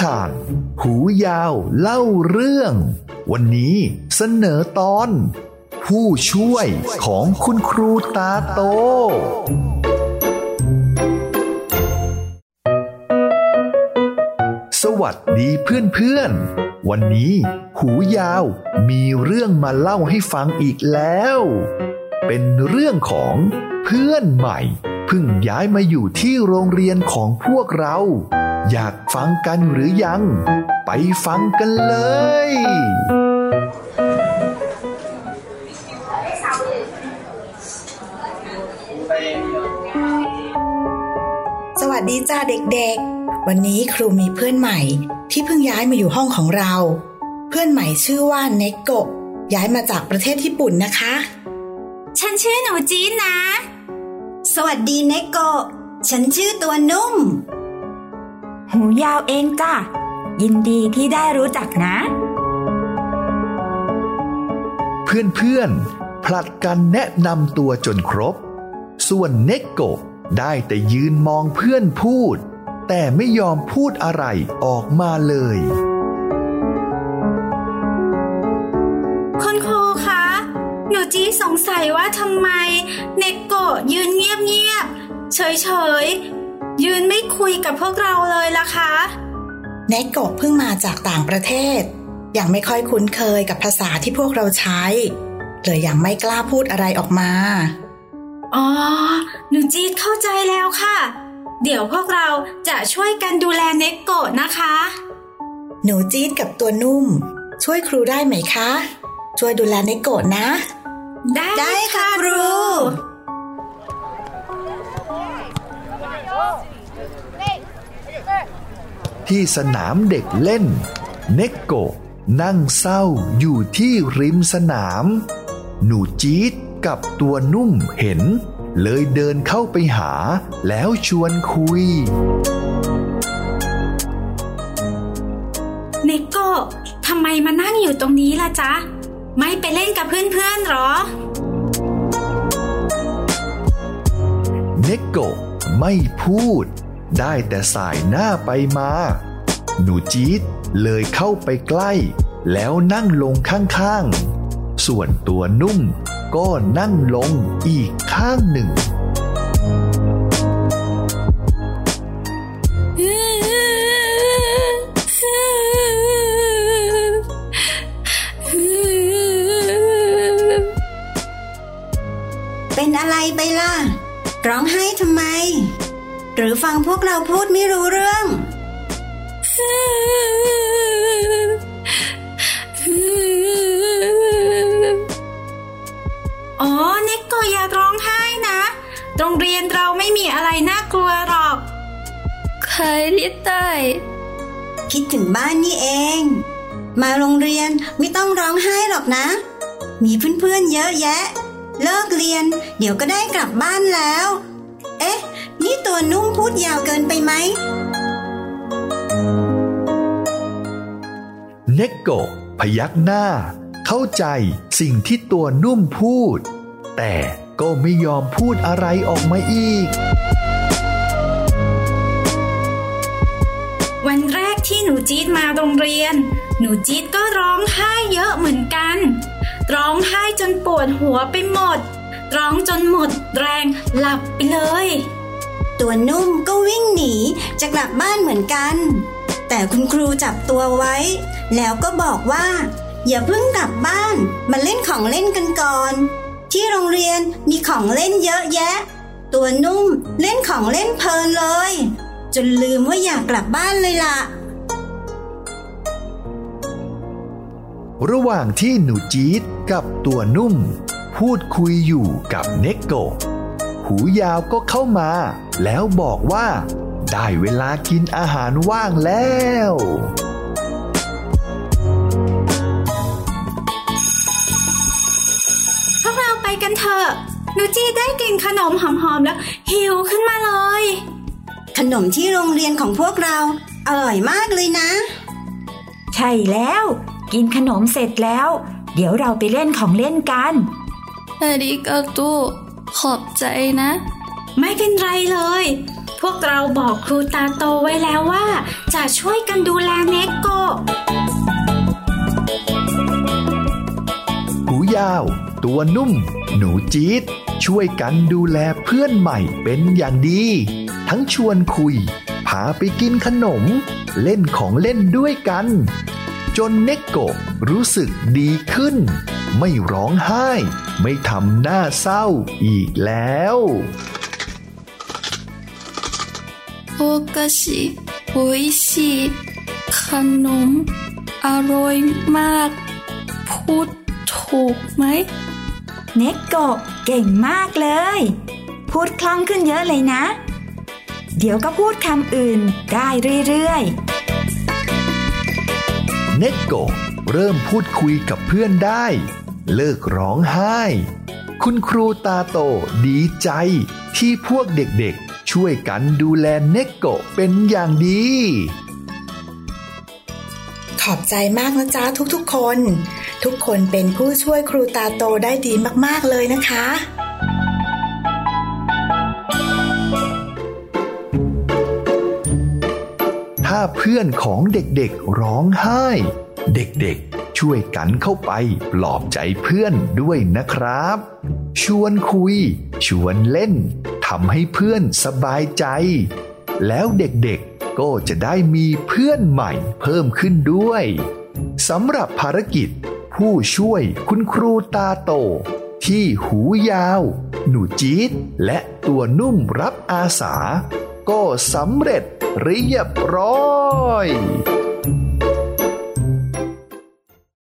ทาน หูยาวเล่าเรื่อง วันนี้เสนอตอน ผู้ช่วยของคุณครูตาโต สวัสดีเพื่อนๆ วันนี้หูยาวมีเรื่องมาเล่าให้ฟังอีกแล้ว เป็นเรื่องของเพื่อนใหม่เพิ่งย้ายมาอยู่ที่โรงเรียนของพวกเรา อยากฟังกันหรือยัง ไปฟังกันเลย สวัสดีจ้าเด็กๆ วันนี้ครูมีเพื่อนใหม่ ที่เพิ่งย้ายมาอยู่ห้องของเรา เพื่อนใหม่ชื่อว่าเนโกะย้ายมาจากประเทศญี่ปุ่นนะคะ ฉันชื่อหนูจีนนะ สวัสดีเนโกะฉันชื่อตัวนุ่ม หูยาวเองจ้ะ ยินดีที่ได้รู้จักนะ เพื่อนๆผลัดกันแนะนำตัวจนครบ ส่วนเนโกะได้แต่ยืนมองเพื่อนพูด แต่ไม่ยอมพูดอะไรออกมาเลยคุณครูคะ หนูจีสงสัยว่าทำไมเนโกะยืนเงียบๆเฉยๆ ยืนไม่คุยกับพวกเราเลยล่ะคะเนโกะเพิ่งมาจากต่างประเทศ ยังไม่ค่อยคุ้นเคยกับภาษาที่พวกเราใช้ เลยยังไม่กล้าพูดอะไรออกมา อ๋อ หนูจีดเข้าใจแล้วค่ะ เดี๋ยวพวกเราจะช่วยกันดูแลเนโกะนะคะ หนูจี๊ดกับตัวนุ่ม ช่วยครูได้ไหมคะ ช่วยดูแลเนโกะนะได้ได้ค่ะครู ที่สนามเด็กเล่น เนโกะนั่งเศร้าอยู่ที่ริมสนาม หนูจี๊ดกับตัวนุ่มเห็น เลยเดินเข้าไปหาแล้วชวนคุย เนโกะทำไมมานั่งอยู่ตรงนี้ล่ะจ๊ะ ไม่ไปเล่นกับเพื่อนๆหรอ เนโกะไม่พูด ได้แต่สายหน้าไปมา หนูจี๊ดเลยเข้าไปใกล้ แล้วนั่งลงข้างๆ ส่วนตัวนุ่มก็นั่งลงอีกข้างหนึ่งเป็นอะไรไปล่ะ ร้องไห้ทำไม หรือฟังพวกเราพูดไม่รู้เรื่อง อ๋อ เนโกะอย่าร้องไห้นะ โรงเรียนเราไม่มีอะไรน่ากลัวหรอกเคยริตไตคิดถึงบ้านนี่เอง มาโรงเรียนไม่ต้องร้องไห้หรอกนะ มีเพื่อนๆเยอะแยะ เลิกเรียน เดี๋ยวก็ได้กลับบ้านแล้ว เอ๊ะ นี่ตัวนุ่มพูดยาวเกินไปไหม เนโกะพยักหน้า เข้าใจสิ่งที่ตัวนุ่มพูด แต่ก็ไม่ยอมพูดอะไรออกมาอีก วันแรกที่หนูจี๊ดมาโรงเรียน หนูจี๊ดก็ร้องไห้เยอะเหมือนกัน ร้องไห้จนปวดหัวไปหมด ร้องจนหมดแรงหลับไปเลย ตัวนุ่มก็วิ่งหนี จะกลับบ้านเหมือนกัน แต่คุณครูจับตัวไว้ แล้วก็บอกว่า อย่าเพิ่งกลับบ้าน มาเล่นของเล่นกันก่อน ที่โรงเรียนมีของเล่นเยอะแยะ ตัวนุ่มเล่นของเล่นเพลินเลย จนลืมว่าอยากกลับบ้านเลยล่ะระหว่างที่หนูจี๊ดกับตัวนุ่ม พูดคุยอยู่กับเนกโก หูยาวก็เข้ามา แล้วบอกว่า ได้เวลากินอาหารว่างแล้ว พวกเราไปกันเถอะหนูจี๊ดได้กลิ่นขนมหอมๆแล้ว หิวขึ้นมาเลย ขนมที่โรงเรียนของพวกเรา อร่อยมากเลยนะ ใช่แล้ว กินขนมเสร็จแล้ว เดี๋ยวเราไปเล่นของเล่นกันอาริกาโต ขอบใจนะ ไม่เป็นไรเลย พวกเราบอกครูตาโตไว้แล้วว่า จะช่วยกันดูแลเนโกะหูยาว ตัวนุ่ม หนูจี๊ดช่วยกันดูแลเพื่อนใหม่เป็นอย่างดี ทั้งชวนคุย พาไปกินขนม เล่นของเล่นด้วยกัน จนเนกโกะรู้สึกดีขึ้น ไม่ร้องไห้ ไม่ทำหน้าเศร้าอีกแล้วโอกาชิโออิชิขนม อร่อยมาก พูดถูกไหม เน็กโกะเก่งมากเลย พูดคล่องขึ้นเยอะเลยนะ เดี๋ยวก็พูดคำอื่นได้เรื่อยๆ เน็กโกะเริ่มพูดคุยกับเพื่อนได้ เลิกร้องไห้ คุณครูตาโตดีใจ ที่พวกเด็กๆ ช่วยกันดูแลเนกโกะเป็นอย่างดี ขอบใจมากนะจ๊ะทุกๆคน ทุกคนเป็นผู้ช่วยครูตาโตได้ดีมากๆเลยนะคะถ้าเพื่อนของเด็กๆร้องไห้ เด็กๆ ช่วยกันเข้าไปปลอบใจเพื่อนด้วยนะครับ ชวนคุย ชวนเล่นทำให้เพื่อนสบายใจ แล้วเด็กๆก็จะได้มีเพื่อนใหม่เพิ่มขึ้นด้วยสำหรับภารกิจ ผู้ช่วยคุณครูตาโต ที่หูยาว หนูจี๊ดและตัวนุ่มรับอาสา ก็สำเร็จเรียบร้อย